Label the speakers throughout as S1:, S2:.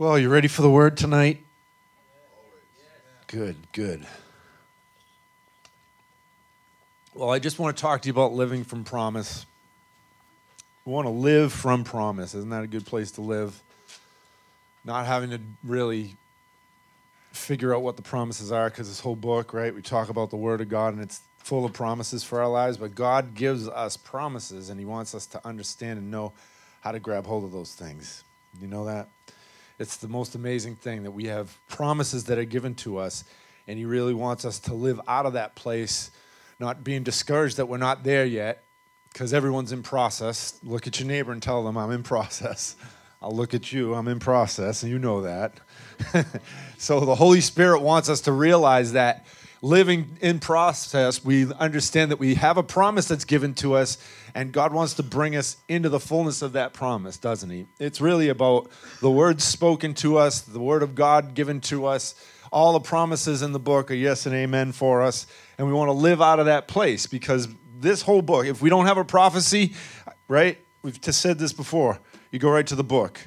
S1: Well, you ready for the word tonight? Good, good. Well, I just want to talk to you about living from promise. We want to live from promise. Isn't that a good place to live? Not having to really figure out what the promises are because this whole book, right? We talk about the Word of God and it's full of promises for our lives, but God gives us promises and He wants us to understand and know how to grab hold of those things. You know that? It's the most amazing thing that we have promises that are given to us, and He really wants us to live out of that place, not being discouraged that we're not there yet, because everyone's in process. Look at your neighbor and tell them, I'm in process. I'll look at you, I'm in process, and you know that. so the Holy Spirit wants us to realize that living in process, we understand that we have a promise that's given to us, and God wants to bring us into the fullness of that promise, doesn't He? It's really about the words spoken to us, the Word of God given to us. All the promises in the book are yes and amen for us, and we want to live out of that place because this whole book, if we don't have a prophecy, right? We've just said this before. You go right to the book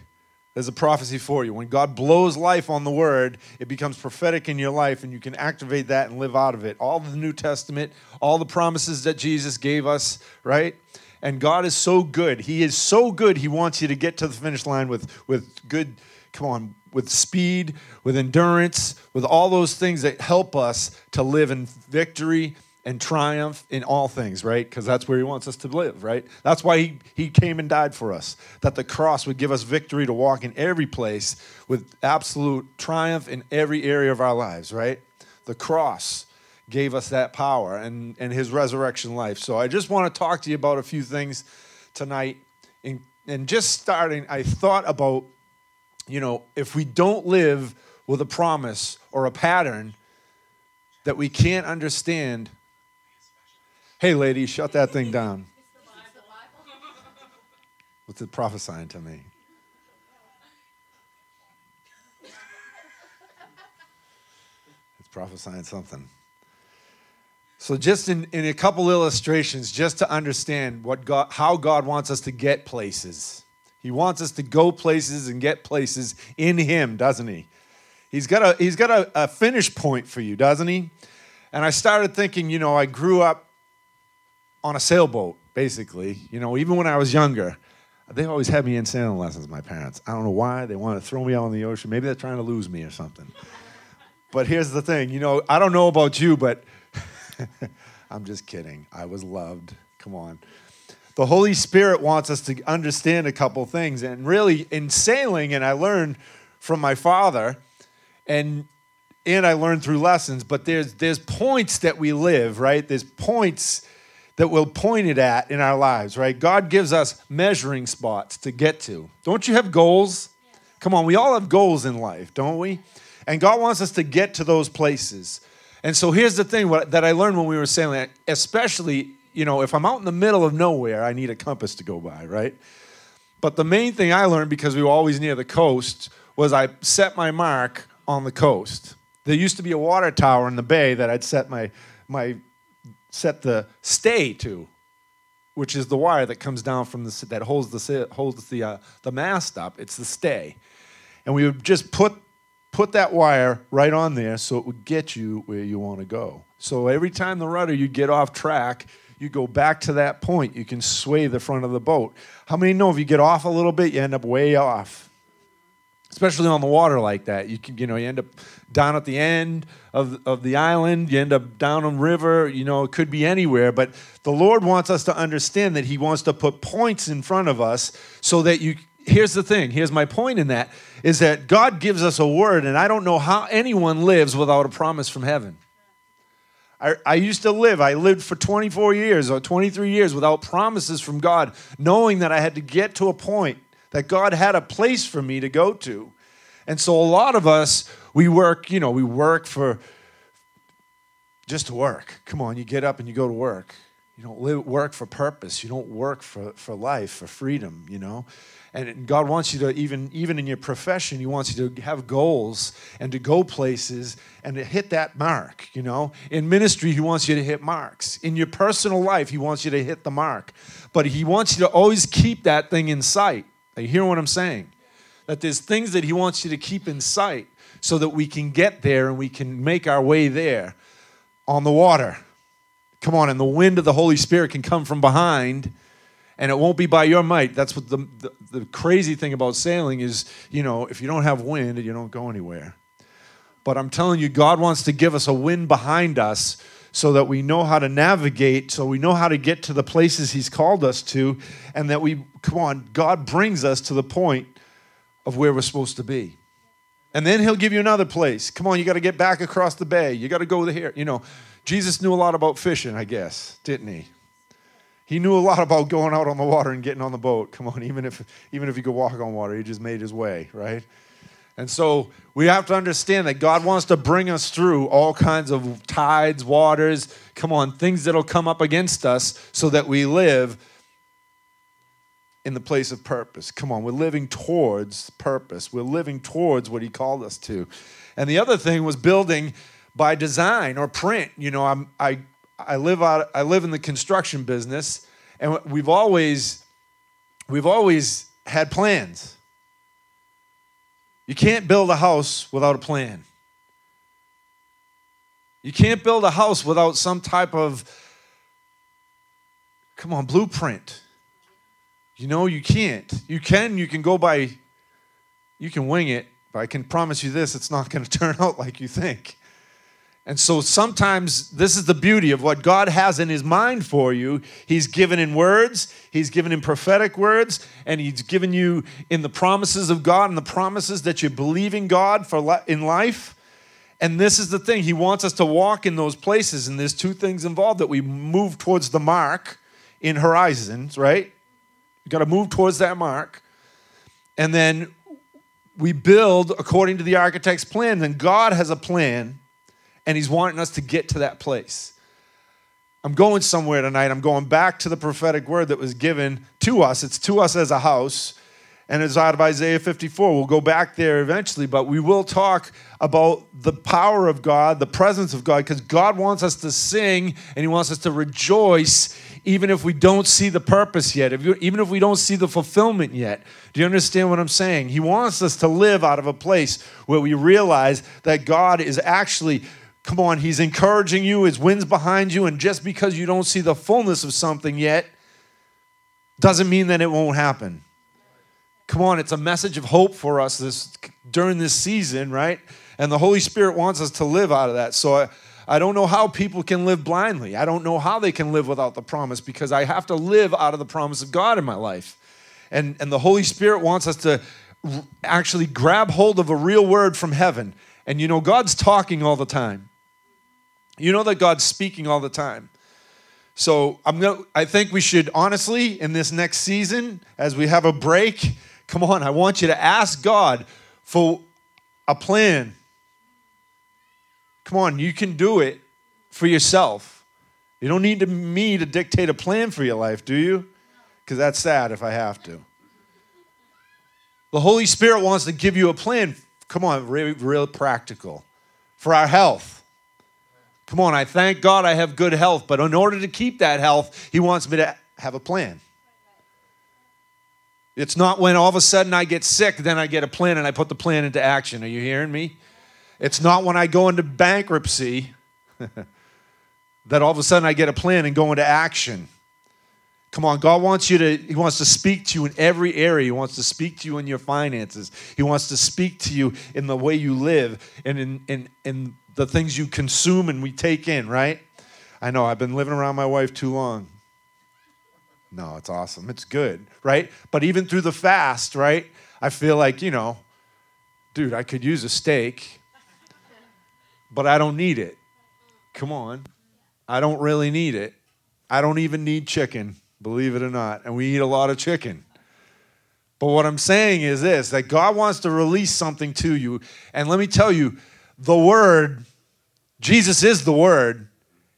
S1: there's a prophecy for you. When God blows life on the word, it becomes prophetic in your life, and you can activate that and live out of it. All the New Testament, all the promises that Jesus gave us, right? And God is so good. He is so good. He wants you to get to the finish line with, with good, come on, with speed, with endurance, with all those things that help us to live in victory and triumph in all things, right? Because that's where he wants us to live, right? That's why he, he came and died for us, that the cross would give us victory to walk in every place with absolute triumph in every area of our lives, right? The cross gave us that power and, and his resurrection life. So I just want to talk to you about a few things tonight. In, and just starting, I thought about, you know, if we don't live with a promise or a pattern that we can't understand Hey, lady, shut that thing down. What's it prophesying to me? It's prophesying something. So, just in, in a couple illustrations, just to understand what God, how God wants us to get places. He wants us to go places and get places in Him, doesn't He? He's got a, he's got a, a finish point for you, doesn't He? And I started thinking, you know, I grew up on a sailboat, basically. You know, even when I was younger, they always had me in sailing lessons, my parents. I don't know why. They want to throw me out in the ocean. Maybe they're trying to lose me or something. but here's the thing you know, I don't know about you, but I'm just kidding. I was loved. Come on. The Holy Spirit wants us to understand a couple things. And really, in sailing, and I learned from my father, and and I learned through lessons, but there's there's points that we live, right? There's points that we'll point it at in our lives, right? God gives us measuring spots to get to. Don't you have goals? Come on, we all have goals in life, don't we? And God wants us to get to those places. And so here's the thing that I learned when we were sailing, especially, you know, if I'm out in the middle of nowhere, I need a compass to go by, right? But the main thing I learned because we were always near the coast was I set my mark on the coast. There used to be a water tower in the bay that I'd set my my set the stay to, which is the wire that comes down from the that holds the holds the uh, the mast up. It's the stay, and we would just put put that wire right on there so it would get you where you want to go. So every time the rudder you get off track, you go back to that point. You can sway the front of the boat. How many know if you get off a little bit, you end up way off? Especially on the water like that. You can, you know, you end up down at the end of, of the island, you end up down on river, you know, it could be anywhere. But the Lord wants us to understand that He wants to put points in front of us so that you here's the thing, here's my point in that, is that God gives us a word, and I don't know how anyone lives without a promise from heaven. I, I used to live, I lived for 24 years or 23 years without promises from God, knowing that I had to get to a point that God had a place for me to go to. And so a lot of us, we work, you know, we work for just to work. Come on, you get up and you go to work. You don't live, work for purpose. You don't work for, for life, for freedom, you know. And God wants you to, even, even in your profession, He wants you to have goals and to go places and to hit that mark, you know. In ministry, He wants you to hit marks. In your personal life, He wants you to hit the mark. But He wants you to always keep that thing in sight. Are you hearing what I'm saying? That there's things that He wants you to keep in sight so that we can get there and we can make our way there on the water. Come on, and the wind of the Holy Spirit can come from behind and it won't be by your might. That's what the, the, the, crazy thing about sailing is, you know, if you don't have wind, you don't go anywhere. But I'm telling you, God wants to give us a wind behind us so that we know how to navigate, so we know how to get to the places He's called us to, and that we, come on, God brings us to the point of where we're supposed to be. And then He'll give you another place. Come on, you got to get back across the bay. You got to go here. You know, Jesus knew a lot about fishing, I guess, didn't He? He knew a lot about going out on the water and getting on the boat. Come on, even if even if he could walk on water, he just made his way, right? And so we have to understand that God wants to bring us through all kinds of tides, waters, come on, things that'll come up against us so that we live in the place of purpose. Come on, we're living towards purpose. We're living towards what he called us to. And the other thing was building by design or print. You know, I'm, I I live out I live in the construction business and we've always we've always had plans. You can't build a house without a plan. You can't build a house without some type of come on, blueprint. You know, you can't. You can, you can go by, you can wing it, but I can promise you this it's not going to turn out like you think. And so sometimes this is the beauty of what God has in His mind for you. He's given in words, He's given in prophetic words, and He's given you in the promises of God and the promises that you believe in God for in life. And this is the thing He wants us to walk in those places. And there's two things involved that we move towards the mark in horizons, right? You got to move towards that mark. And then we build according to the architect's plan. Then God has a plan and He's wanting us to get to that place. I'm going somewhere tonight. I'm going back to the prophetic word that was given to us. It's to us as a house, and it's out of Isaiah 54. We'll go back there eventually, but we will talk about the power of God, the presence of God, because God wants us to sing and He wants us to rejoice even if we don't see the purpose yet, if you, even if we don't see the fulfillment yet. Do you understand what I'm saying? He wants us to live out of a place where we realize that God is actually Come on, he's encouraging you, his wind's behind you, and just because you don't see the fullness of something yet doesn't mean that it won't happen. Come on, it's a message of hope for us this during this season, right? And the Holy Spirit wants us to live out of that. So I, I don't know how people can live blindly. I don't know how they can live without the promise because I have to live out of the promise of God in my life. And, and the Holy Spirit wants us to actually grab hold of a real word from heaven. And you know, God's talking all the time. You know that God's speaking all the time. So I'm gonna, I think we should honestly, in this next season, as we have a break, come on, I want you to ask God for a plan. Come on, you can do it for yourself. You don't need to, me to dictate a plan for your life, do you? Because that's sad if I have to. The Holy Spirit wants to give you a plan. Come on, real, real practical for our health Come on, I thank God I have good health, but in order to keep that health, He wants me to have a plan. It's not when all of a sudden I get sick, then I get a plan and I put the plan into action. Are you hearing me? It's not when I go into bankruptcy that all of a sudden I get a plan and go into action. Come on, God wants you to, He wants to speak to you in every area. He wants to speak to you in your finances. He wants to speak to you in the way you live and in, in, in the things you consume and we take in, right? I know I've been living around my wife too long. No, it's awesome. It's good, right? But even through the fast, right? I feel like, you know, dude, I could use a steak, but I don't need it. Come on. I don't really need it. I don't even need chicken, believe it or not. And we eat a lot of chicken. But what I'm saying is this that God wants to release something to you. And let me tell you, the Word, Jesus is the Word,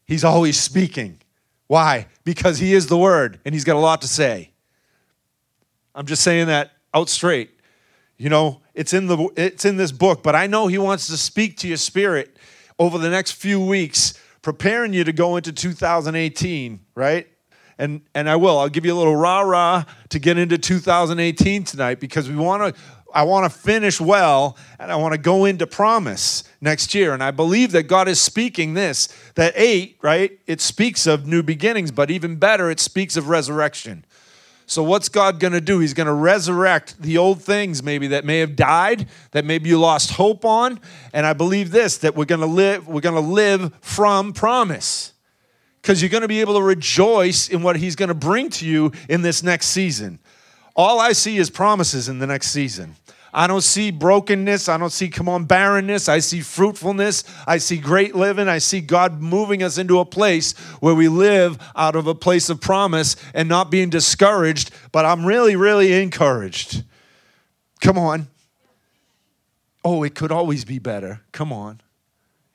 S1: He's always speaking. Why? Because He is the Word and He's got a lot to say. I'm just saying that out straight. You know, it's in the it's in this book, but I know he wants to speak to your spirit over the next few weeks, preparing you to go into 2018, right? and and I will. I'll give you a little rah rah to get into 2018 tonight because we want to. I want to finish well and I want to go into promise next year. And I believe that God is speaking this that eight, right? It speaks of new beginnings, but even better, it speaks of resurrection. So, what's God going to do? He's going to resurrect the old things, maybe that may have died, that maybe you lost hope on. And I believe this that we're going to live, we're going to live from promise. Because you're going to be able to rejoice in what He's going to bring to you in this next season. All I see is promises in the next season. I don't see brokenness. I don't see, come on, barrenness. I see fruitfulness. I see great living. I see God moving us into a place where we live out of a place of promise and not being discouraged, but I'm really, really encouraged. Come on. Oh, it could always be better. Come on.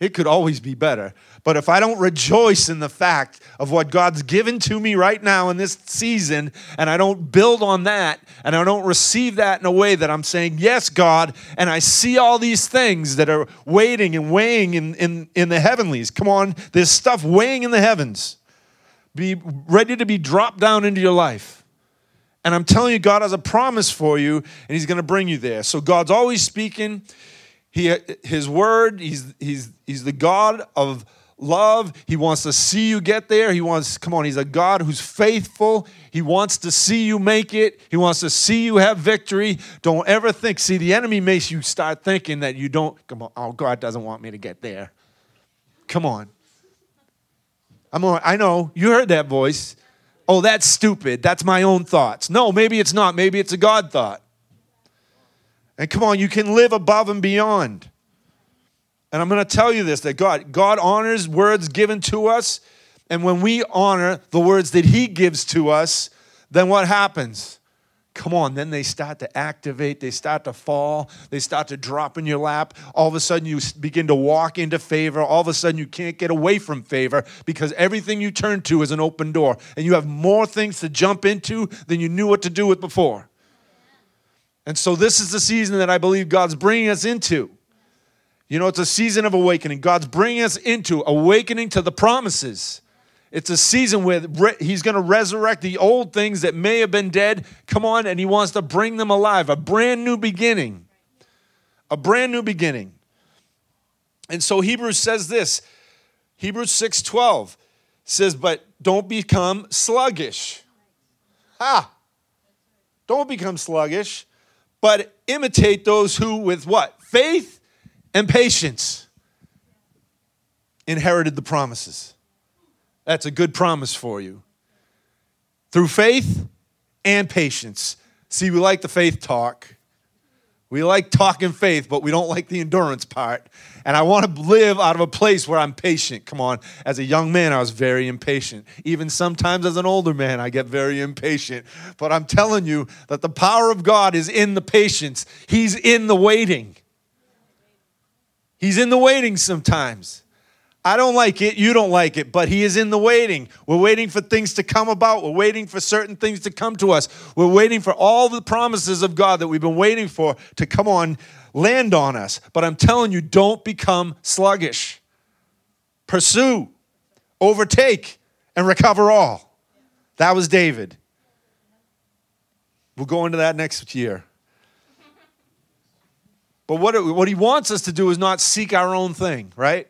S1: It could always be better. But if I don't rejoice in the fact of what God's given to me right now in this season, and I don't build on that, and I don't receive that in a way that I'm saying, Yes, God, and I see all these things that are waiting and weighing in, in, in the heavenlies. Come on, there's stuff weighing in the heavens. Be ready to be dropped down into your life. And I'm telling you, God has a promise for you, and He's going to bring you there. So God's always speaking. He, his word, he's, he's, he's the God of love. He wants to see you get there. He wants, come on, he's a God who's faithful. He wants to see you make it. He wants to see you have victory. Don't ever think, see, the enemy makes you start thinking that you don't, come on, oh, God doesn't want me to get there. Come on. I'm I know, you heard that voice. Oh, that's stupid. That's my own thoughts. No, maybe it's not. Maybe it's a God thought. And come on, you can live above and beyond. And I'm going to tell you this that God God honors words given to us, and when we honor the words that he gives to us, then what happens? Come on, then they start to activate, they start to fall, they start to drop in your lap. All of a sudden, you begin to walk into favor. All of a sudden, you can't get away from favor because everything you turn to is an open door, and you have more things to jump into than you knew what to do with before. And so, this is the season that I believe God's bringing us into. You know, it's a season of awakening. God's bringing us into awakening to the promises. It's a season where He's going to resurrect the old things that may have been dead. Come on, and He wants to bring them alive. A brand new beginning. A brand new beginning. And so Hebrews says this Hebrews 6 12 says, But don't become sluggish. Ha! Don't become sluggish but imitate those who, with what? Faith and patience, inherited the promises. That's a good promise for you. Through faith and patience. See, we like the faith talk. We like talking faith, but we don't like the endurance part. And I want to live out of a place where I'm patient. Come on. As a young man, I was very impatient. Even sometimes as an older man, I get very impatient. But I'm telling you that the power of God is in the patience, He's in the waiting. He's in the waiting sometimes. I don't like it, you don't like it, but He is in the waiting. We're waiting for things to come about. We're waiting for certain things to come to us. We're waiting for all the promises of God that we've been waiting for to come on, land on us. But I'm telling you, don't become sluggish. Pursue, overtake, and recover all. That was David. We'll go into that next year. But what, what he wants us to do is not seek our own thing, right?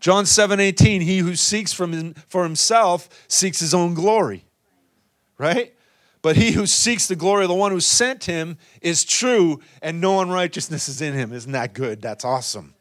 S1: John 7 18, he who seeks from him, for himself seeks his own glory. Right? But he who seeks the glory of the one who sent him is true, and no unrighteousness is in him. Isn't that good? That's awesome.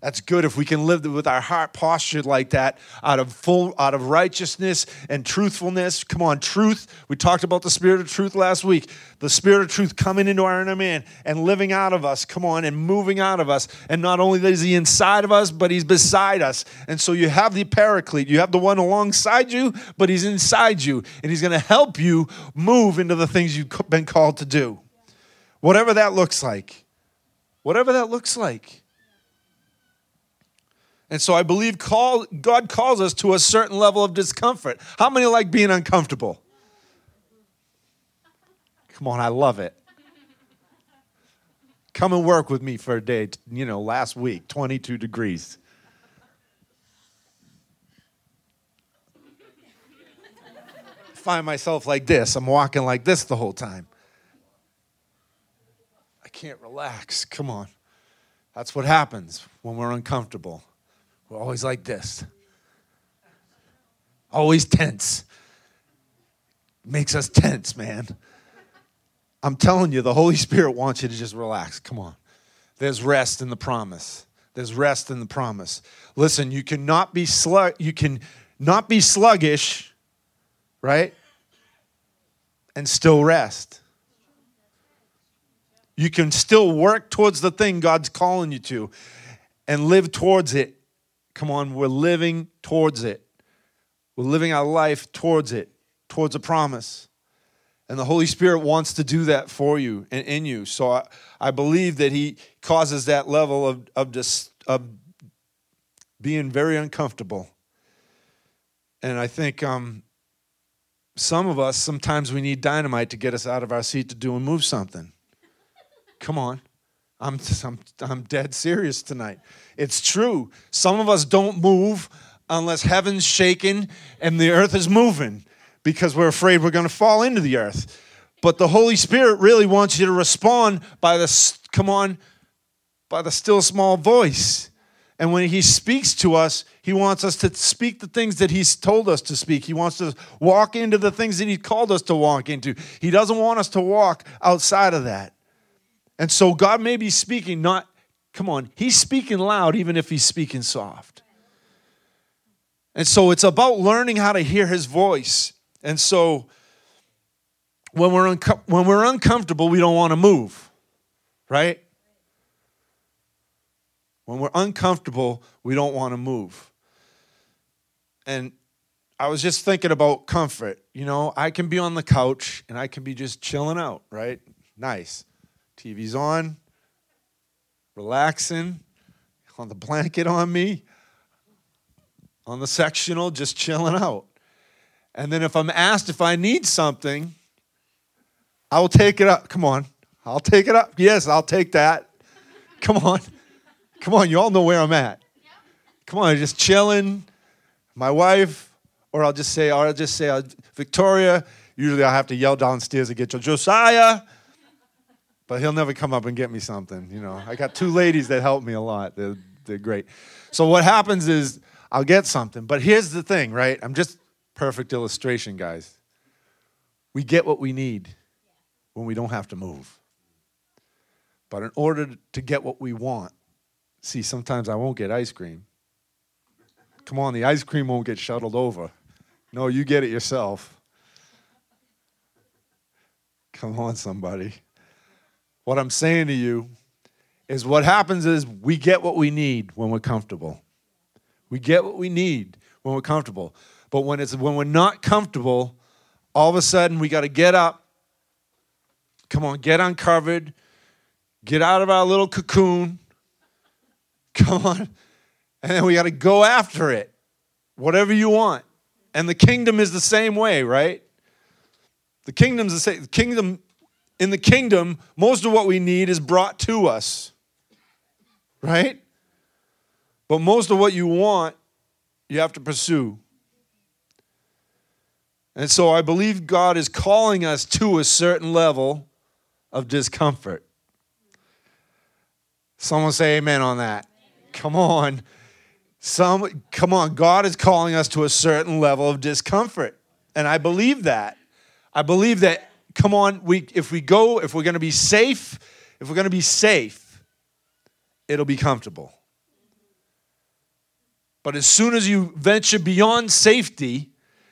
S1: That's good if we can live with our heart postured like that out of full out of righteousness and truthfulness. Come on, truth. We talked about the spirit of truth last week. The spirit of truth coming into our inner man and living out of us. Come on, and moving out of us. And not only is he inside of us, but he's beside us. And so you have the paraclete. You have the one alongside you, but he's inside you. And he's going to help you move into the things you've been called to do. Whatever that looks like. Whatever that looks like. And so I believe call, God calls us to a certain level of discomfort. How many like being uncomfortable? Come on, I love it. Come and work with me for a day. You know, last week, 22 degrees. find myself like this. I'm walking like this the whole time. I can't relax. Come on. That's what happens when we're uncomfortable. We're always like this, always tense. Makes us tense, man. I'm telling you, the Holy Spirit wants you to just relax. Come on. There's rest in the promise. There's rest in the promise. Listen, you cannot be slug you can not be sluggish, right? And still rest. You can still work towards the thing God's calling you to and live towards it. Come on, we're living towards it. We're living our life towards it, towards a promise. And the Holy Spirit wants to do that for you and in you. So I, I believe that He causes that level of, of, just, of being very uncomfortable. And I think um, some of us, sometimes we need dynamite to get us out of our seat to do and move something. Come on. I'm, I'm, I'm dead serious tonight. It's true. Some of us don't move unless heaven's shaken and the earth is moving because we're afraid we're going to fall into the earth. But the Holy Spirit really wants you to respond by the, come on, by the still small voice. And when He speaks to us, He wants us to speak the things that He's told us to speak. He wants us to walk into the things that He called us to walk into. He doesn't want us to walk outside of that. And so God may be speaking, not, come on, He's speaking loud even if He's speaking soft. And so it's about learning how to hear His voice. And so when we're, unco- when we're uncomfortable, we don't want to move, right? When we're uncomfortable, we don't want to move. And I was just thinking about comfort. You know, I can be on the couch and I can be just chilling out, right? Nice. TV's on, relaxing, on the blanket on me, on the sectional, just chilling out. And then if I'm asked if I need something, I'll take it up. Come on. I'll take it up. Yes, I'll take that. Come on. Come on. You all know where I'm at. Come on. Just chilling. My wife, or I'll just say, or I'll just say, uh, Victoria. Usually I have to yell downstairs to get your Josiah. But he'll never come up and get me something. You know, I got two ladies that help me a lot. They're, they're great. So what happens is I'll get something. But here's the thing, right? I'm just perfect illustration, guys. We get what we need when we don't have to move. But in order to get what we want, see, sometimes I won't get ice cream. Come on, the ice cream won't get shuttled over. No, you get it yourself. Come on, somebody. What I'm saying to you is what happens is we get what we need when we're comfortable. We get what we need when we're comfortable. But when it's when we're not comfortable, all of a sudden we got to get up. Come on, get uncovered. Get out of our little cocoon. Come on. And then we got to go after it. Whatever you want. And the kingdom is the same way, right? The kingdom's the same. The kingdom in the kingdom, most of what we need is brought to us. Right? But most of what you want, you have to pursue. And so I believe God is calling us to a certain level of discomfort. Someone say amen on that. Come on. Some come on, God is calling us to a certain level of discomfort. And I believe that. I believe that come on, we if we go, if we're going to be safe, if we're going to be safe, it'll be comfortable. But as soon as you venture beyond safety,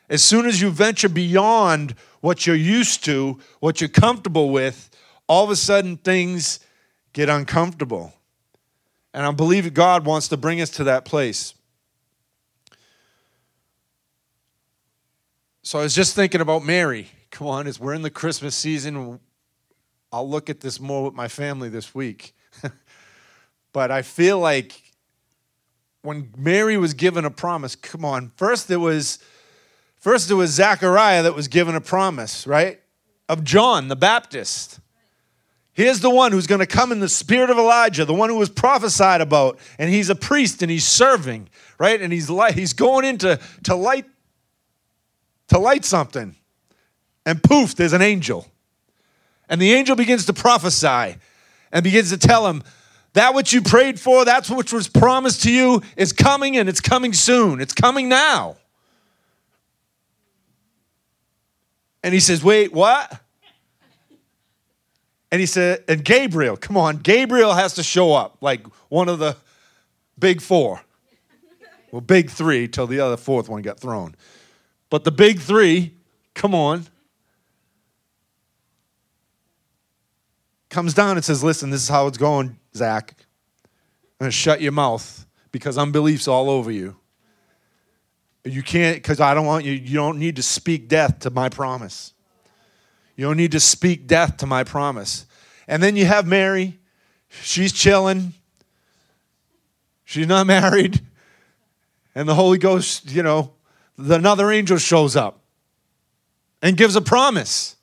S1: as soon as you venture beyond what you're used to, what you're comfortable with, all of a sudden things get uncomfortable. And I believe God wants to bring us to that place. So I was just thinking about Mary. Come on, as we're in the Christmas season, I'll look at this more with my family this week. but I feel like when Mary was given a promise, come on, first there was First, it was Zechariah that was given a promise, right? Of John the Baptist. Here's the one who's going to come in the spirit of Elijah, the one who was prophesied about, and he's a priest and he's serving, right? And he's light, he's going into to light to light something. And poof, there's an angel. And the angel begins to prophesy and begins to tell him, that which you prayed for, that's which was promised to you, is coming and it's coming soon. It's coming now. And he says, Wait, what? And he said, and Gabriel, come on, Gabriel has to show up like one of the big four. Well, big three till the other fourth one got thrown. But the big three, come on, comes down and says, Listen, this is how it's going, Zach. I'm going to shut your mouth because unbelief's all over you. You can't, because I don't want you, you don't need to speak death to my promise. You don't need to speak death to my promise. And then you have Mary. She's chilling. She's not married. And the Holy Ghost, you know, another angel shows up and gives a promise.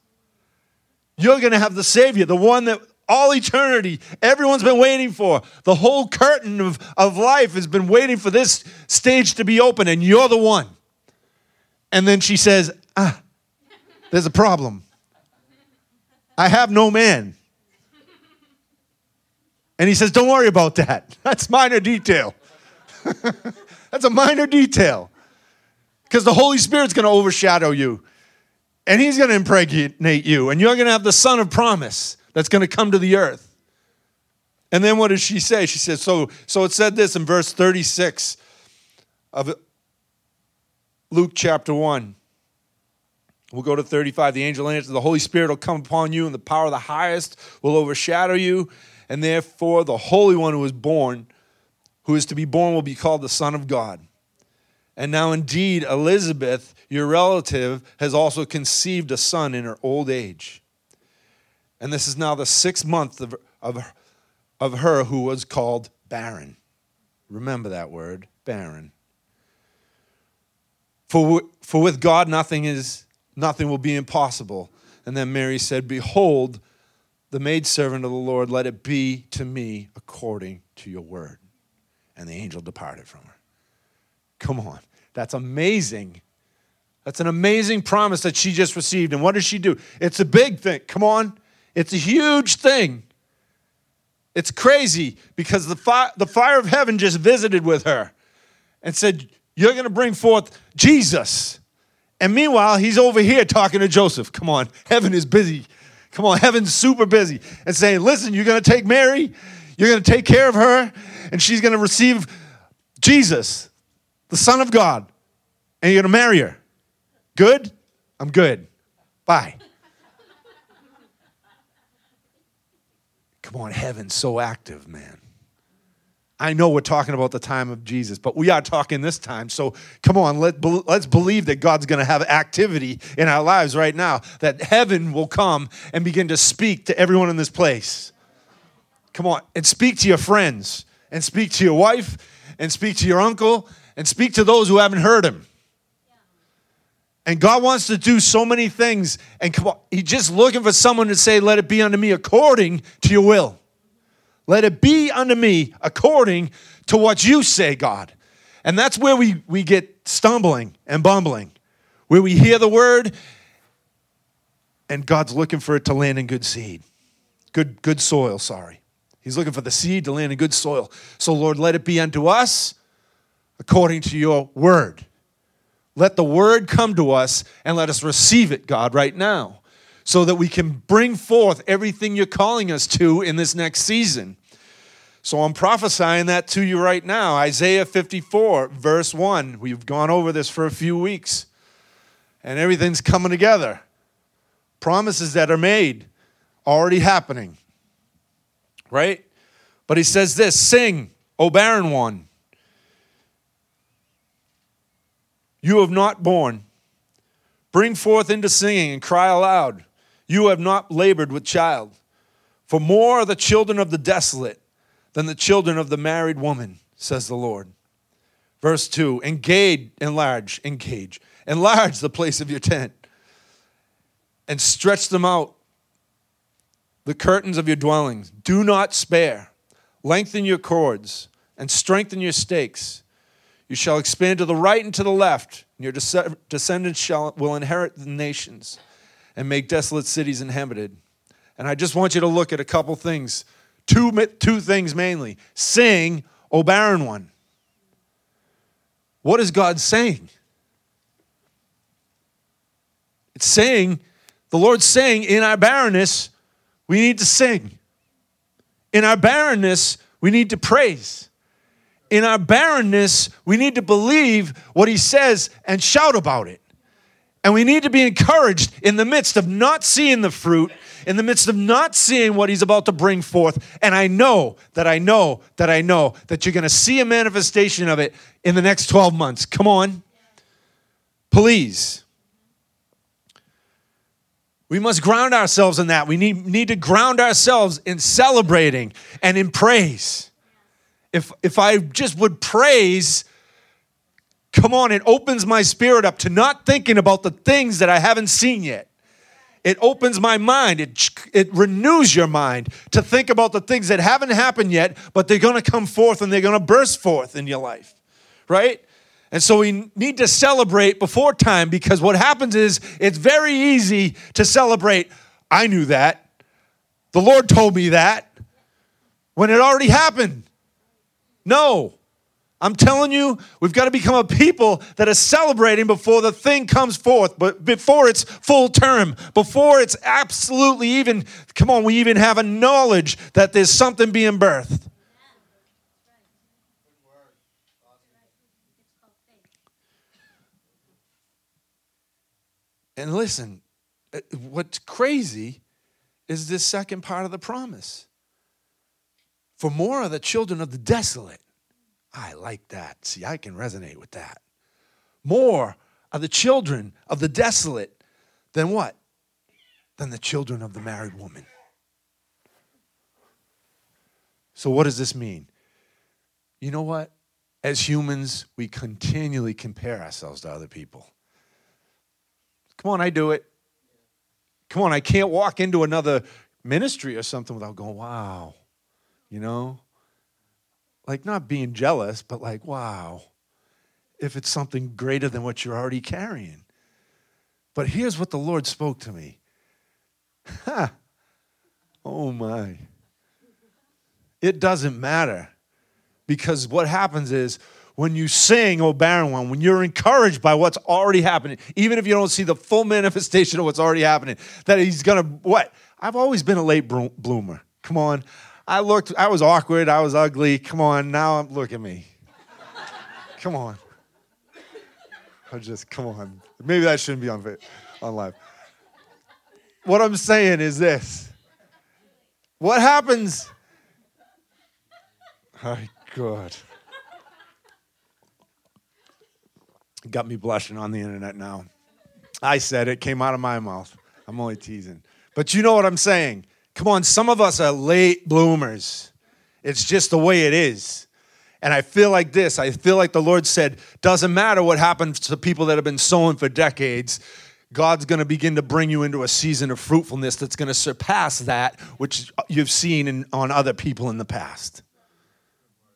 S1: You're going to have the Savior, the one that all eternity everyone's been waiting for. The whole curtain of, of life has been waiting for this stage to be open, and you're the one. And then she says, Ah, there's a problem. I have no man. And he says, Don't worry about that. That's minor detail. That's a minor detail. Because the Holy Spirit's going to overshadow you. And he's going to impregnate you. And you're going to have the son of promise that's going to come to the earth. And then what does she say? She says, so, so it said this in verse 36 of Luke chapter 1. We'll go to 35. The angel answered, The Holy Spirit will come upon you, and the power of the highest will overshadow you. And therefore, the Holy One who is born, who is to be born, will be called the Son of God. And now, indeed, Elizabeth, your relative, has also conceived a son in her old age. And this is now the sixth month of, of, of her who was called barren. Remember that word, barren. For, for with God nothing is nothing will be impossible. And then Mary said, Behold, the maidservant of the Lord, let it be to me according to your word. And the angel departed from her. Come on. That's amazing. That's an amazing promise that she just received. And what does she do? It's a big thing. Come on. It's a huge thing. It's crazy because the, fi- the fire of heaven just visited with her and said, You're going to bring forth Jesus. And meanwhile, he's over here talking to Joseph. Come on, heaven is busy. Come on, heaven's super busy. And saying, Listen, you're going to take Mary, you're going to take care of her, and she's going to receive Jesus, the Son of God, and you're going to marry her. Good? I'm good. Bye. Come on, heaven's so active, man. I know we're talking about the time of Jesus, but we are talking this time. So come on, let, let's believe that God's going to have activity in our lives right now, that heaven will come and begin to speak to everyone in this place. Come on, and speak to your friends, and speak to your wife, and speak to your uncle, and speak to those who haven't heard him. And God wants to do so many things, and come on, He's just looking for someone to say, Let it be unto me according to your will. Let it be unto me according to what you say, God. And that's where we, we get stumbling and bumbling, where we hear the word and God's looking for it to land in good seed, good, good soil, sorry. He's looking for the seed to land in good soil. So, Lord, let it be unto us according to your word. Let the word come to us and let us receive it, God, right now so that we can bring forth everything you're calling us to in this next season. So I'm prophesying that to you right now. Isaiah 54, verse 1. We've gone over this for a few weeks, and everything's coming together. Promises that are made, already happening. Right? But he says this Sing, O barren one. You have not borne. Bring forth into singing and cry aloud. You have not labored with child. For more are the children of the desolate than the children of the married woman, says the Lord. Verse 2 Engage, enlarge, engage, enlarge the place of your tent, and stretch them out, the curtains of your dwellings. Do not spare. Lengthen your cords and strengthen your stakes. You shall expand to the right and to the left, and your descendants shall, will inherit the nations and make desolate cities inhabited. And I just want you to look at a couple things. Two, two things mainly. Sing, O barren one. What is God saying? It's saying, the Lord's saying, in our barrenness, we need to sing. In our barrenness, we need to praise. In our barrenness, we need to believe what He says and shout about it. And we need to be encouraged in the midst of not seeing the fruit, in the midst of not seeing what he's about to bring forth. And I know that I know that I know that you're going to see a manifestation of it in the next 12 months. Come on. Please. We must ground ourselves in that. We need, need to ground ourselves in celebrating and in praise. If, if I just would praise, come on, it opens my spirit up to not thinking about the things that I haven't seen yet. It opens my mind. It, it renews your mind to think about the things that haven't happened yet, but they're going to come forth and they're going to burst forth in your life, right? And so we need to celebrate before time because what happens is it's very easy to celebrate. I knew that. The Lord told me that when it already happened. No. I'm telling you, we've got to become a people that are celebrating before the thing comes forth, but before it's full term, before it's absolutely even, come on, we even have a knowledge that there's something being birthed. And listen, uh, what's crazy is this second part of the promise. For more are the children of the desolate I like that. See, I can resonate with that. More are the children of the desolate than what? Than the children of the married woman. So, what does this mean? You know what? As humans, we continually compare ourselves to other people. Come on, I do it. Come on, I can't walk into another ministry or something without going, wow, you know? like not being jealous, but like, wow, if it's something greater than what you're already carrying. But here's what the Lord spoke to me. Ha! Oh my. It doesn't matter. Because what happens is when you sing, O barren one, when you're encouraged by what's already happening, even if you don't see the full manifestation of what's already happening, that he's gonna, what? I've always been a late bloomer. Come on. I looked, I was awkward, I was ugly. Come on, now look at me. come on. I just, come on. Maybe that shouldn't be on, on live. What I'm saying is this. What happens? My God. Got me blushing on the internet now. I said it, came out of my mouth. I'm only teasing. But you know what I'm saying. Come on, some of us are late bloomers. It's just the way it is. And I feel like this I feel like the Lord said, doesn't matter what happens to people that have been sowing for decades. God's going to begin to bring you into a season of fruitfulness that's going to surpass that which you've seen in, on other people in the past.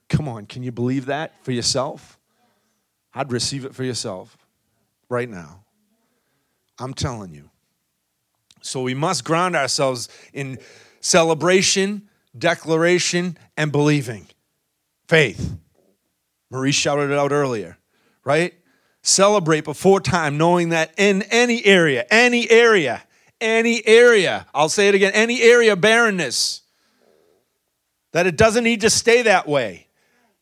S1: Come on, can you believe that for yourself? I'd receive it for yourself right now. I'm telling you. So we must ground ourselves in celebration, declaration, and believing. Faith. Marie shouted it out earlier, right? Celebrate before time, knowing that in any area, any area, any area, I'll say it again, any area barrenness, that it doesn't need to stay that way.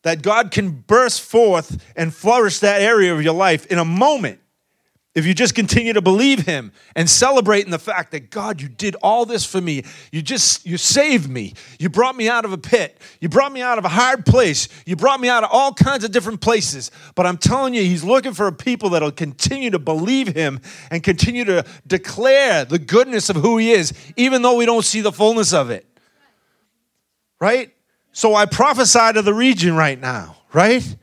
S1: That God can burst forth and flourish that area of your life in a moment if you just continue to believe him and celebrate in the fact that God, you did all this for me. You just, you saved me. You brought me out of a pit. You brought me out of a hard place. You brought me out of all kinds of different places. But I'm telling you, he's looking for a people that'll continue to believe him and continue to declare the goodness of who he is, even though we don't see the fullness of it. Right? So I prophesy to the region right now, right?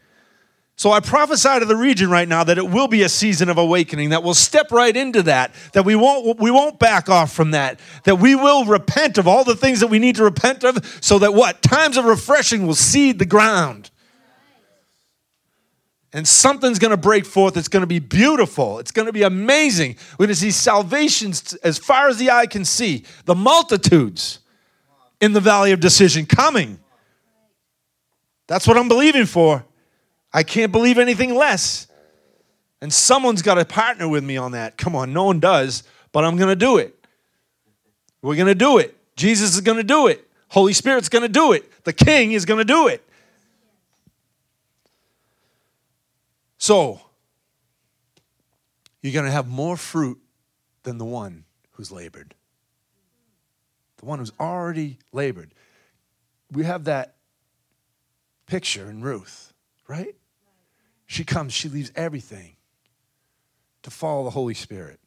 S1: So I prophesy to the region right now that it will be a season of awakening, that we'll step right into that, that we won't, we won't back off from that, that we will repent of all the things that we need to repent of, so that what? Times of refreshing will seed the ground. And something's to break forth. It's to be beautiful. It's to be amazing. We're to see salvations as far as the eye can see. The multitudes in the valley of decision coming. That's what I'm believing for. I can't believe anything less. And someone's got to partner with me on that. Come on, no one does, but I'm going to do it. We're going to do it. Jesus is going to do it. Holy Spirit's going to do it. The King is going to do it. So, you're going to have more fruit than the one who's labored. The one who's already labored. We have that picture in Ruth, right? She comes, she leaves everything to follow the Holy Spirit,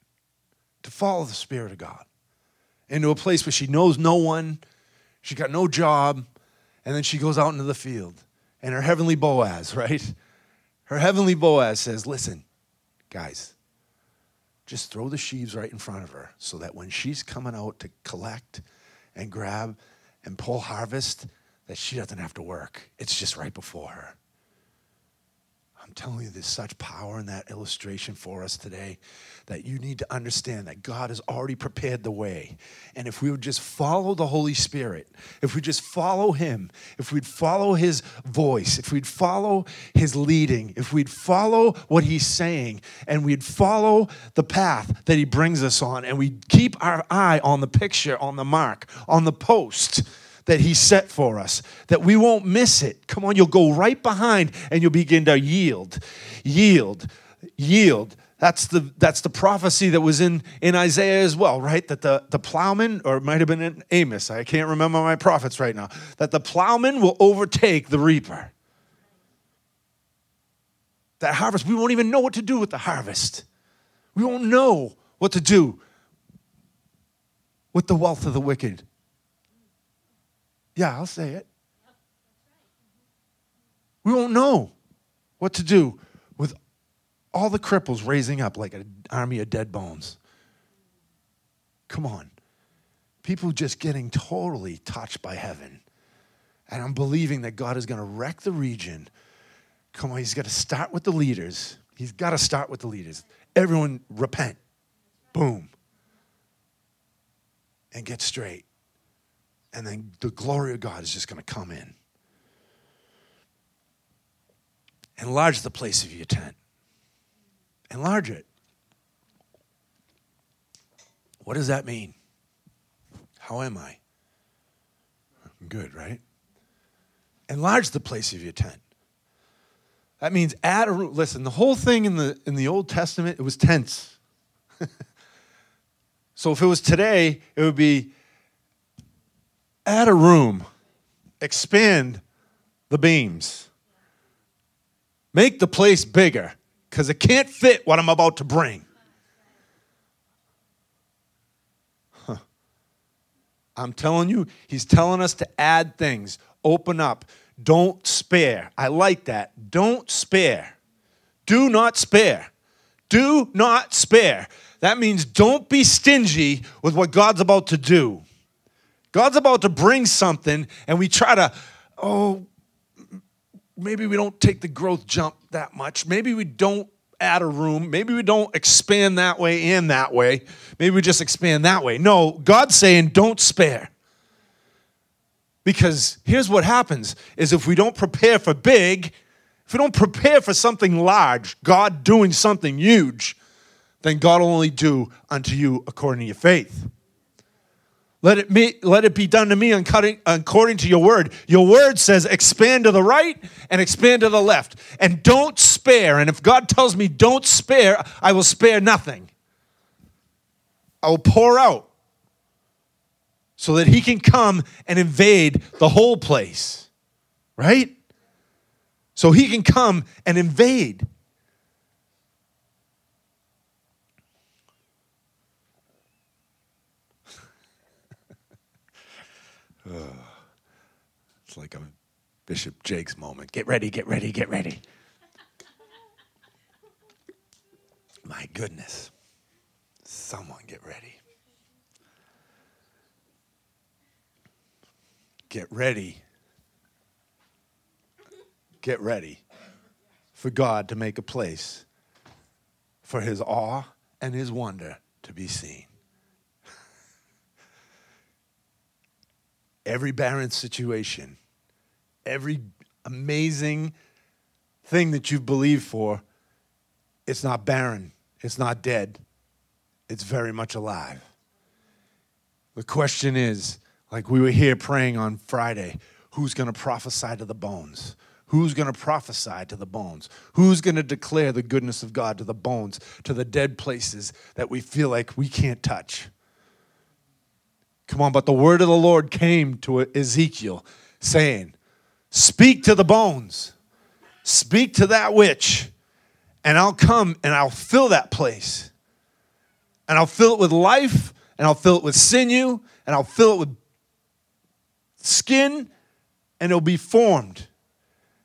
S1: to follow the Spirit of God into a place where she knows no one, she got no job, and then she goes out into the field. And her heavenly Boaz, right? Her heavenly Boaz says, Listen, guys, just throw the sheaves right in front of her so that when she's coming out to collect and grab and pull harvest, that she doesn't have to work. It's just right before her. Telling you, there's such power in that illustration for us today that you need to understand that God has already prepared the way. And if we would just follow the Holy Spirit, if we just follow Him, if we'd follow His voice, if we'd follow His leading, if we'd follow what He's saying, and we'd follow the path that He brings us on, and we'd keep our eye on the picture, on the mark, on the post that He set for us, that we won't miss it. Come on, you'll go right behind and you'll begin to yield, yield, yield. That's the, that's the prophecy that was in, in Isaiah as well, right? That the, the plowman, or it might have been in Amos, I can't remember my prophets right now, that the plowman will overtake the reaper. That harvest, we won't even know what to do with the harvest. We won't know what to do with the wealth of the wicked. Yeah, I'll say it. We won't know what to do with all the cripples raising up like an army of dead bones. Come on. People just getting totally touched by heaven. And I'm believing that God is going to wreck the region. Come on, He's got to start with the leaders. He's got to start with the leaders. Everyone repent. Boom. And get straight and then the glory of God is just going to come in. Enlarge the place of your tent. Enlarge it. What does that mean? How am I? Good, right? Enlarge the place of your tent. That means add a room. Listen, the whole thing in the in the Old Testament, it was tents. so if it was today, it would be add a room, expand the beams, make the place bigger because it can't fit what I'm about to bring. Huh. I'm telling you, he's telling us to add things, open up, don't spare. I like that. Don't spare. Do not spare. Do not spare. That means don't be stingy with what God's about to do. God's about to bring something, and we try to, oh, maybe we don't take the growth jump that much. Maybe we don't add a room. Maybe we don't expand that way and that way. Maybe we just expand that way. No, God's saying don't spare. Because here's what happens is if we don't prepare for big, if we don't prepare for something large, God doing something huge, then God will only do unto you according to your faith. Let it, be, let it be done to me according to your word. Your word says expand to the right and expand to the left. And don't spare. And if God tells me don't spare, I will spare nothing. I will pour out so that he can come and invade the whole place. Right? So he can come and invade. it's like a Bishop Jakes moment. Get ready, get ready, get ready. My goodness. Someone get ready. Get ready. Get ready for God to make a place for his awe and his wonder to be seen. Every barren situation, every amazing thing that you've believed for, it's not barren, it's not dead, it's very much alive. The question is like we were here praying on Friday who's going to prophesy to the bones? Who's going to prophesy to the bones? Who's going to declare the goodness of God to the bones, to the dead places that we feel like we can't touch? Come on, but the word of the Lord came to Ezekiel saying, Speak to the bones, speak to that which, and I'll come and I'll fill that place. And I'll fill it with life, and I'll fill it with sinew, and I'll fill it with skin, and it'll be formed.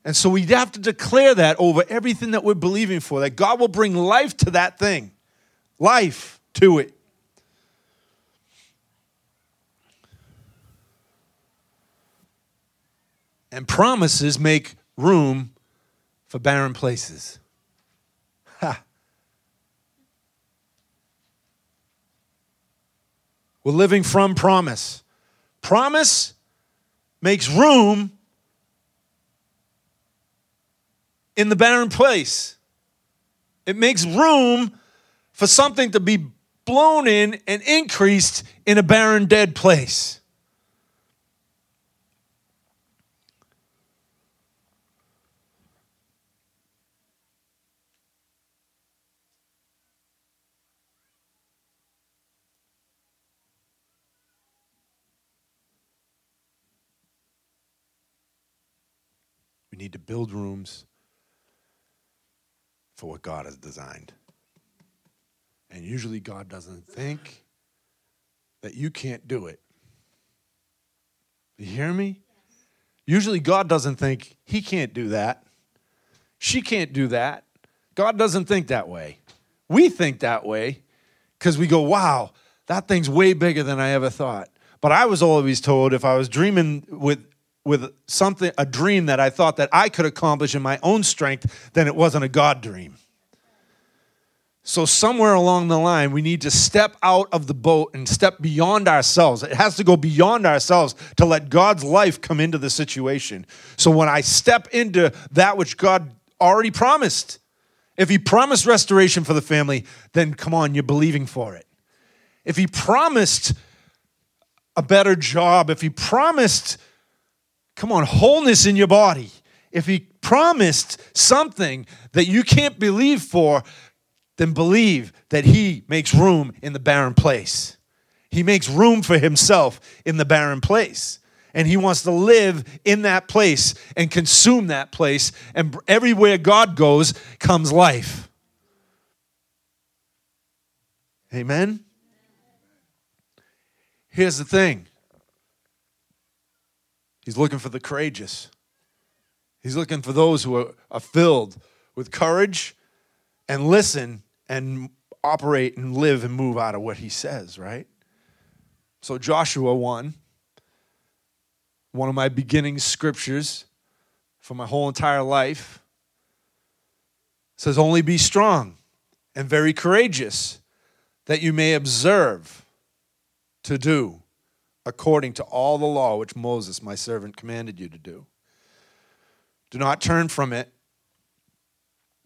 S1: And so we have to declare that over everything that we're believing for, that God will bring life to that thing, life to it. And promises make room for barren places. Ha. We're living from promise. Promise makes room in the barren place. It makes room for something to be blown in and increased in a barren, dead place. We need to build rooms for what God has designed. And usually, God doesn't think that you can't do it. You hear me? Usually, God doesn't think he can't do that. She can't do that. God doesn't think that way. We think that way because we go, wow, that thing's way bigger than I ever thought. But I was always told if I was dreaming with with something a dream that I thought that I could accomplish in my own strength, then it wasn't a God dream. So somewhere along the line, we need to step out of the boat and step beyond ourselves. It has to go beyond ourselves to let God's life come into the situation. So when I step into that which God already promised, if He promised restoration for the family, then come on, you're believing for it. If He promised a better job, if He promised come on, wholeness in your body. If he promised something that you can't believe for, then believe that he makes room in the barren place. He makes room for himself in the barren place. And he wants to live in that place and consume that place. And everywhere God goes comes life. Amen? Here's the thing He's looking for the courageous. He's looking for those who are, are filled with courage and listen and operate and live and move out of what he says, right? So, Joshua 1, one of my beginning scriptures for my whole entire life, says, Only be strong and very courageous, that you may observe to do according to all the law which Moses, my servant, commanded you to do. Do not turn from it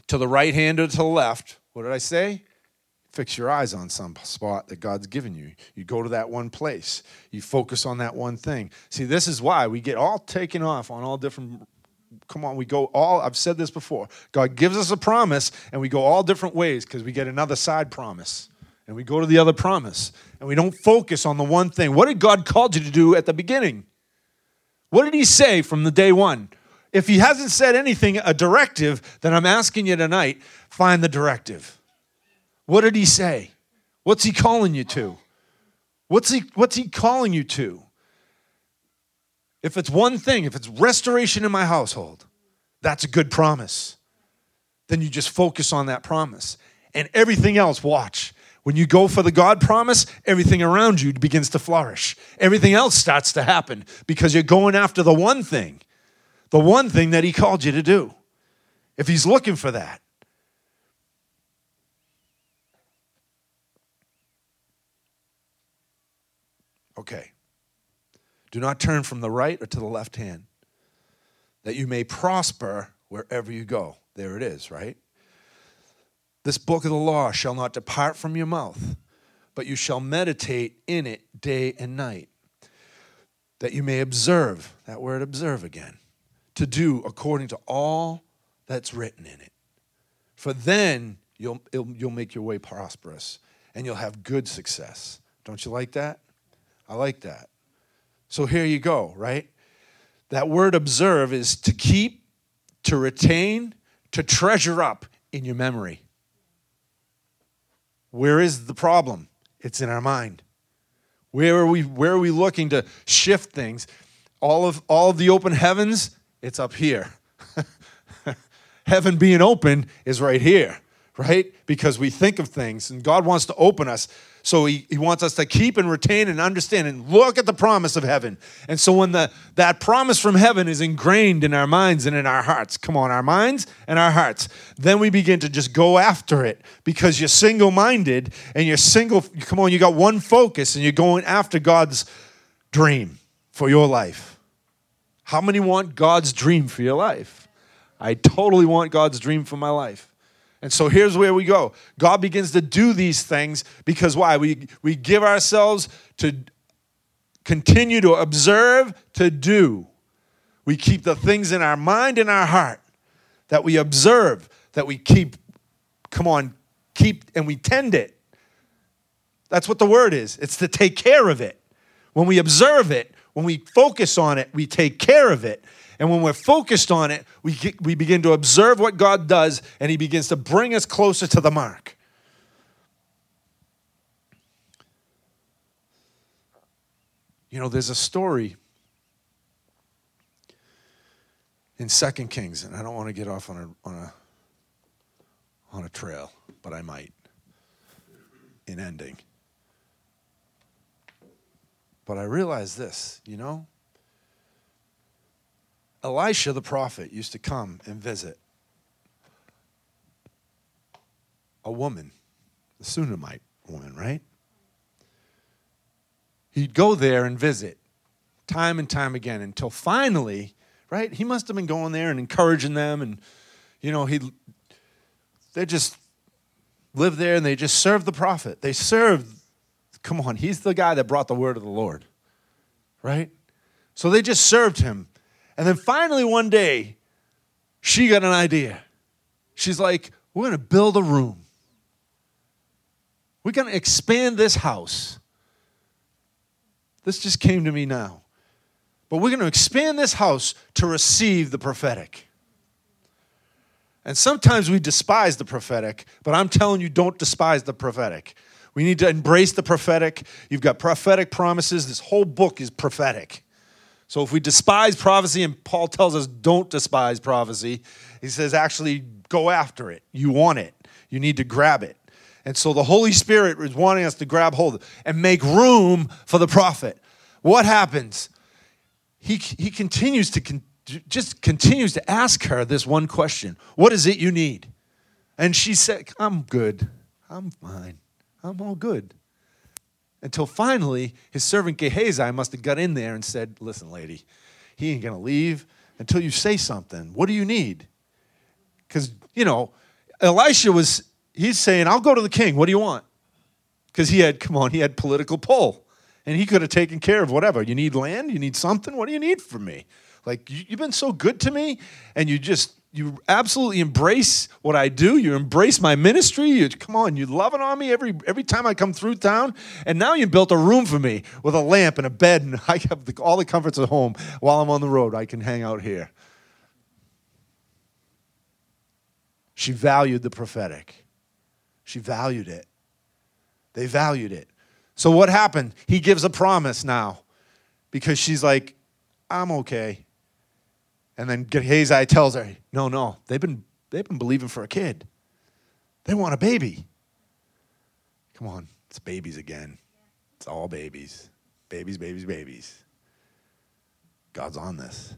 S1: to the right hand or to the left. What did I say? Fix your eyes on some spot that God's given you. You go to that one place. You focus on that one thing. See, this is why we get all taken off on all different come on, we go all, I've said this before. God gives us a promise and we go all different ways because we get another side promise and we go to the other promise and we don't focus on the one thing. What did God call you to do at the beginning? What did He say from the day one? If He hasn't said anything, a directive, then I'm asking you tonight find the directive. What did He say? What's He calling you to? What's He, what's he calling you to? If it's one thing, if it's restoration in my household, that's a good promise. Then you just focus on that promise. And everything else, watch. When you go for the God promise, everything around you begins to flourish. Everything else starts to happen because you're going after the one thing, the one thing that He called you to do. if he's looking for that. Okay. Do not turn from the right or to the left hand, that you may prosper wherever you go. There it is, right? This book of the law shall not depart from your mouth, but you shall meditate in it day and night, that you may observe, that word observe again, to do according to all that's written in it. For then you'll, you'll make your way prosperous and you'll have good success. Don't you like that? I like that. So here you go, right? That word observe is to keep, to retain, to treasure up in your memory. Where is the problem? It's in our mind. Where are we where are we looking to shift things? All of all of the open heavens, it's up here. Heaven being open is right here, right? Because we think of things and God wants to open us. So he, he wants us to keep and retain and understand and look at the promise of heaven. And so when the that promise from heaven is ingrained in our minds and in our hearts, come on, our minds and our hearts, then we begin to just go after it because you're single-minded and you're single, come on, you got one focus and you're going after God's dream for your life. How many want God's dream for your life? I totally want God's dream for my life. And so here's where we go. God begins to do these things because why? We, we give ourselves to continue to observe, to do. We keep the things in our mind and our heart that we observe, that we keep, come on, keep, and we tend it. That's what the word is. It's to take care of it. When we observe it, when we focus on it, we take care of it. And when we're focused on it, we, get, we begin to observe what God does, and He begins to bring us closer to the mark. You know, there's a story in Second Kings, and I don't want to get off on a, on a, on a trail, but I might in ending. But I realize this, you know? Elisha the prophet used to come and visit a woman, the Shunammite woman, right? He'd go there and visit time and time again until finally, right? He must have been going there and encouraging them and you know, he they just lived there and they just served the prophet. They served come on, he's the guy that brought the word of the Lord. Right? So they just served him and then finally, one day, she got an idea. She's like, We're going to build a room. We're going to expand this house. This just came to me now. But we're going to expand this house to receive the prophetic. And sometimes we despise the prophetic, but I'm telling you, don't despise the prophetic. We need to embrace the prophetic. You've got prophetic promises. This whole book is prophetic. So if we despise prophecy, and Paul tells us don't despise prophecy, he says actually go after it. You want it, you need to grab it. And so the Holy Spirit is wanting us to grab hold and make room for the prophet. What happens? He, he continues to con- just continues to ask her this one question What is it you need? And she said, I'm good. I'm fine. I'm all good. Until finally, his servant Gehazi must have got in there and said, Listen, lady, he ain't going to leave until you say something. What do you need? Because, you know, Elisha was, he's saying, I'll go to the king. What do you want? Because he had, come on, he had political pull. And he could have taken care of whatever. You need land? You need something? What do you need from me? Like, you've been so good to me, and you just, you absolutely embrace what I do. You embrace my ministry. You come on, you love it on me every every time I come through town. And now you built a room for me with a lamp and a bed, and I have the, all the comforts of home while I'm on the road. I can hang out here. She valued the prophetic. She valued it. They valued it. So what happened? He gives a promise now because she's like, I'm okay. And then Gehazi tells her, no, no, they've been, they've been believing for a kid. They want a baby. Come on, it's babies again. It's all babies. Babies, babies, babies. God's on this.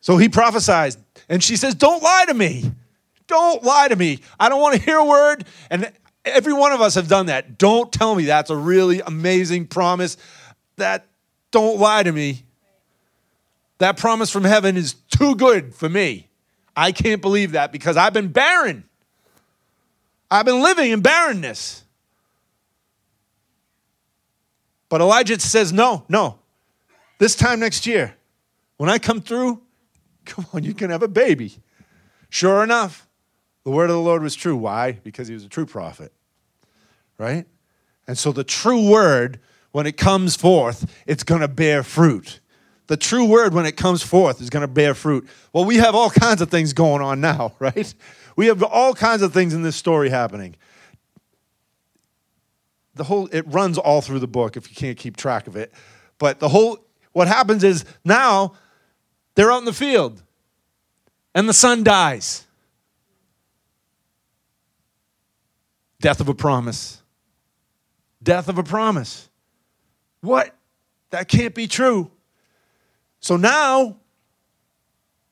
S1: So he prophesies, and she says, Don't lie to me. Don't lie to me. I don't want to hear a word. And every one of us have done that. Don't tell me that's a really amazing promise. That don't lie to me. That promise from heaven is too good for me. I can't believe that because I've been barren. I've been living in barrenness. But Elijah says, No, no. This time next year, when I come through, come on, you can have a baby. Sure enough, the word of the Lord was true. Why? Because he was a true prophet. Right? And so the true word, when it comes forth, it's going to bear fruit. The true word, when it comes forth, is going to bear fruit. Well, we have all kinds of things going on now, right? We have all kinds of things in this story happening. The whole, it runs all through the book if you can't keep track of it. But the whole, what happens is now they're out in the field and the son dies. Death of a promise. Death of a promise. What? That can't be true. So now,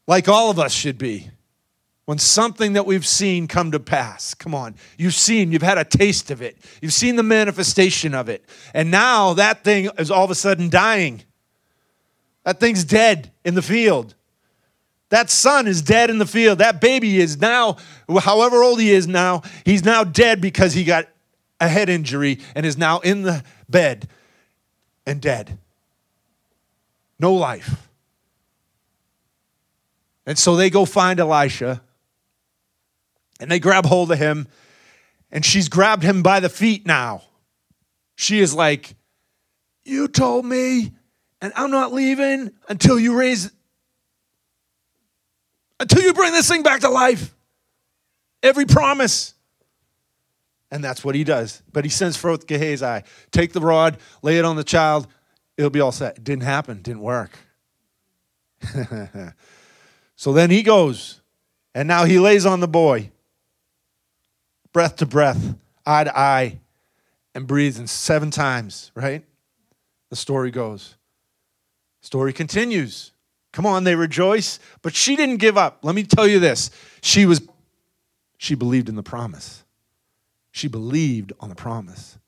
S1: like all of us should be, when something that we've seen come to pass, come on, you've seen, you've had a taste of it, you've seen the manifestation of it, and now that thing is all of a sudden dying. That thing's dead in the field. That son is dead in the field. That baby is now, however old he is now, he's now dead because he got a head injury and is now in the bed and dead. No life. And so they go find Elisha and they grab hold of him, and she's grabbed him by the feet now. She is like, You told me, and I'm not leaving until you raise until you bring this thing back to life. Every promise. And that's what he does. But he sends forth Gehazi, take the rod, lay it on the child, it'll be all set. Didn't happen, didn't work. so then he goes, and now he lays on the boy, breath to breath, eye to eye, and breathes in seven times, right? The story goes. Story continues. Come on, they rejoice. But she didn't give up. Let me tell you this. She was she believed in the promise. She believed on the promise.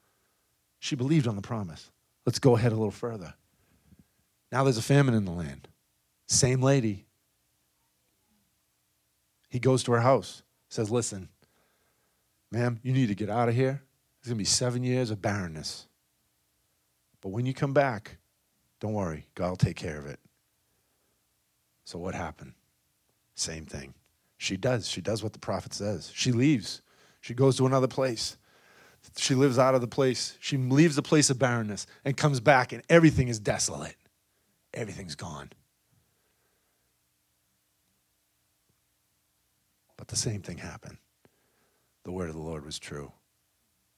S1: She believed on the promise. Let's go ahead a little further. Now there's a famine in the land. Same lady. He goes to her house, says, Listen, ma'am, you need to get out of here. It's going to be seven years of barrenness. But when you come back, don't worry, God will take care of it. So what happened? Same thing. She does. She does what the prophet says. She leaves. She goes to another place. She lives out of the place. She leaves the place of barrenness and comes back, and everything is desolate. Everything's gone. But the same thing happened. The word of the Lord was true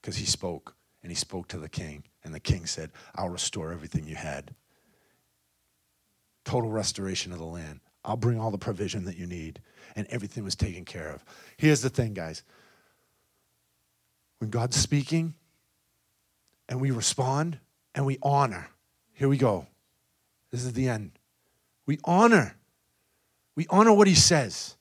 S1: because he spoke, and he spoke to the king, and the king said, I'll restore everything you had total restoration of the land. I'll bring all the provision that you need. And everything was taken care of. Here's the thing, guys. When God's speaking and we respond and we honor, here we go. This is the end. We honor. We honor what He says.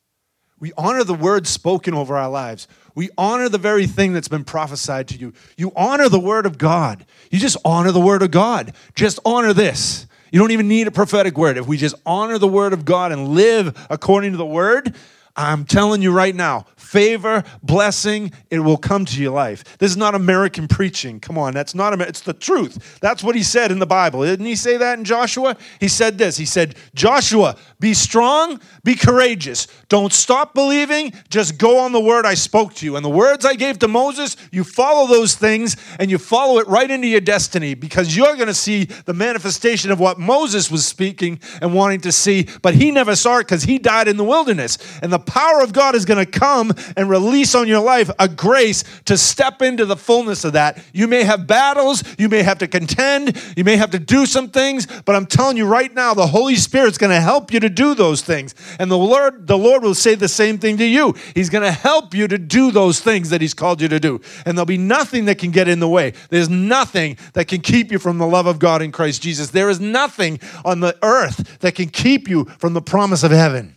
S1: We honor the word spoken over our lives. We honor the very thing that's been prophesied to you. You honor the word of God. You just honor the word of God. Just honor this. You don't even need a prophetic word. If we just honor the word of God and live according to the word, I'm telling you right now, favor, blessing, it will come to your life. This is not American preaching. Come on, that's not, it's the truth. That's what he said in the Bible. Didn't he say that in Joshua? He said this He said, Joshua, be strong, be courageous. Don't stop believing, just go on the word I spoke to you. And the words I gave to Moses, you follow those things and you follow it right into your destiny because you're going to see the manifestation of what Moses was speaking and wanting to see, but he never saw it because he died in the wilderness. And the power of God is going to come and release on your life a grace to step into the fullness of that. You may have battles, you may have to contend, you may have to do some things, but I'm telling you right now, the Holy Spirit's going to help you to do those things. And the Lord, the Lord will say the same thing to you. He's going to help you to do those things that He's called you to do. And there'll be nothing that can get in the way. There's nothing that can keep you from the love of God in Christ Jesus. There is nothing on the earth that can keep you from the promise of heaven.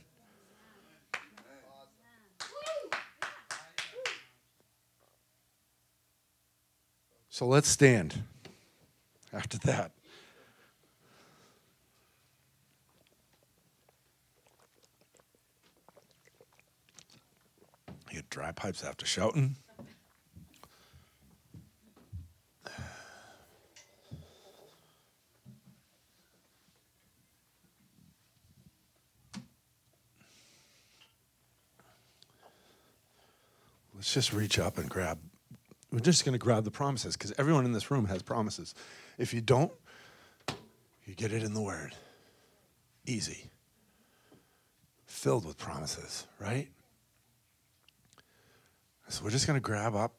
S1: So let's stand after that. You get dry pipes after shouting. Let's just reach up and grab we're just going to grab the promises because everyone in this room has promises. If you don't, you get it in the Word. Easy. Filled with promises, right? So we're just going to grab up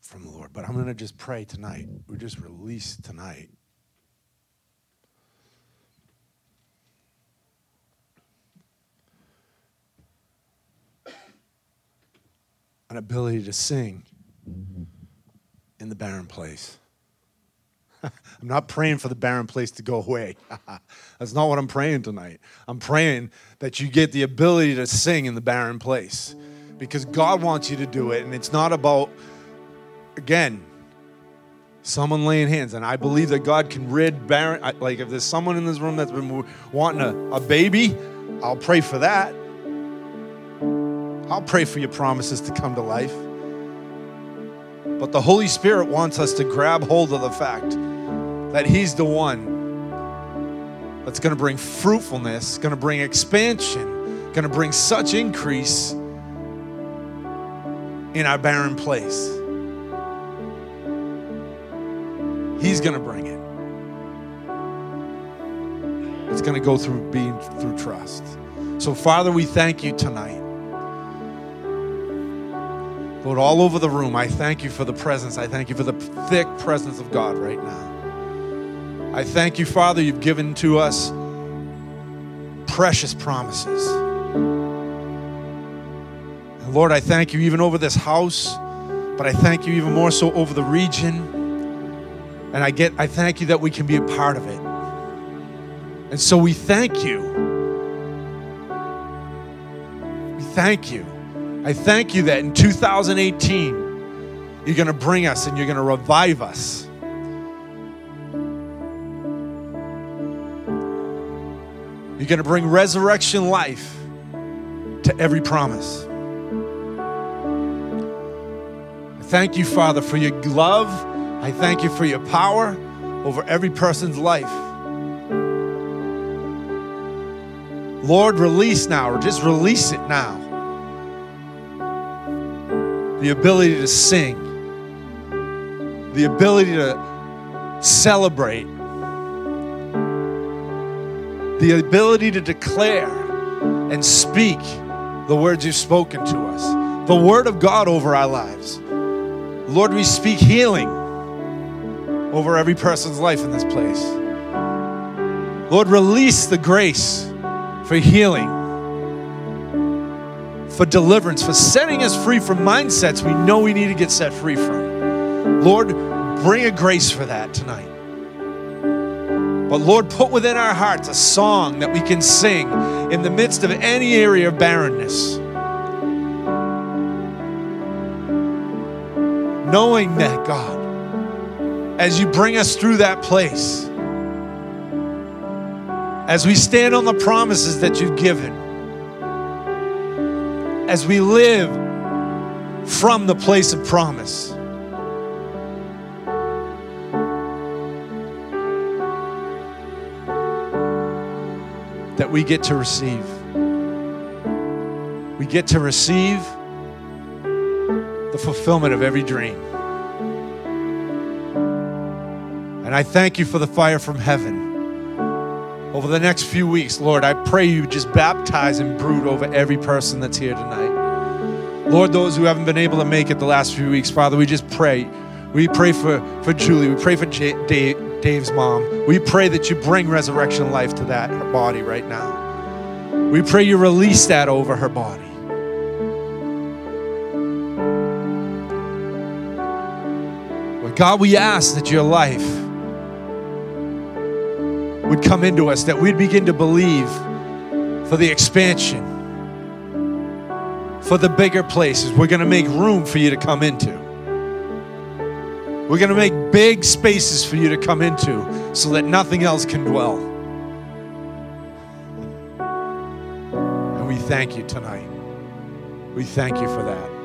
S1: from the Lord. But I'm going to just pray tonight. We just release tonight. An ability to sing in the barren place. I'm not praying for the barren place to go away. That's not what I'm praying tonight. I'm praying that you get the ability to sing in the barren place because God wants you to do it. And it's not about, again, someone laying hands. And I believe that God can rid barren. Like if there's someone in this room that's been wanting a, a baby, I'll pray for that. I'll pray for your promises to come to life. But the Holy Spirit wants us to grab hold of the fact that He's the one that's going to bring fruitfulness, going to bring expansion, going to bring such increase in our barren place. He's going to bring it. It's going to go through being through trust. So, Father, we thank you tonight. Lord, all over the room, I thank you for the presence. I thank you for the thick presence of God right now. I thank you, Father, you've given to us precious promises. And Lord, I thank you even over this house, but I thank you even more so over the region. And I get I thank you that we can be a part of it. And so we thank you. We thank you I thank you that in 2018, you're going to bring us and you're going to revive us. You're going to bring resurrection life to every promise. I thank you, Father, for your love. I thank you for your power over every person's life. Lord, release now, or just release it now the ability to sing, the ability to celebrate, the ability to declare and speak the words you've spoken to us, the word of God over our lives. Lord, we speak healing over every person's life in this place. Lord, release the grace for healing for deliverance, for setting us free from mindsets we know we need to get set free from. Lord, bring a grace for that tonight. But Lord, put within our hearts a song that we can sing in the midst of any area of barrenness. Knowing that, God, as you bring us through that place, as we stand on the promises that you've given, as we live from the place of promise. That we get to receive. We get to receive the fulfillment of every dream. And I thank you for the fire from heaven over the next few weeks, Lord, I pray you just baptize and brood over every person that's here tonight. Lord, those who haven't been able to make it the last few weeks, Father, we just pray. We pray for, for Julie. We pray for J- Dave, Dave's mom. We pray that you bring resurrection life to that her body right now. We pray you release that over her body. But God, we ask that your life would come into us, that we'd begin to believe for the expansion, for the bigger places. We're going to make room for you to come into. We're going to make big spaces for you to come into so that nothing else can dwell. And we thank you tonight. We thank you for that.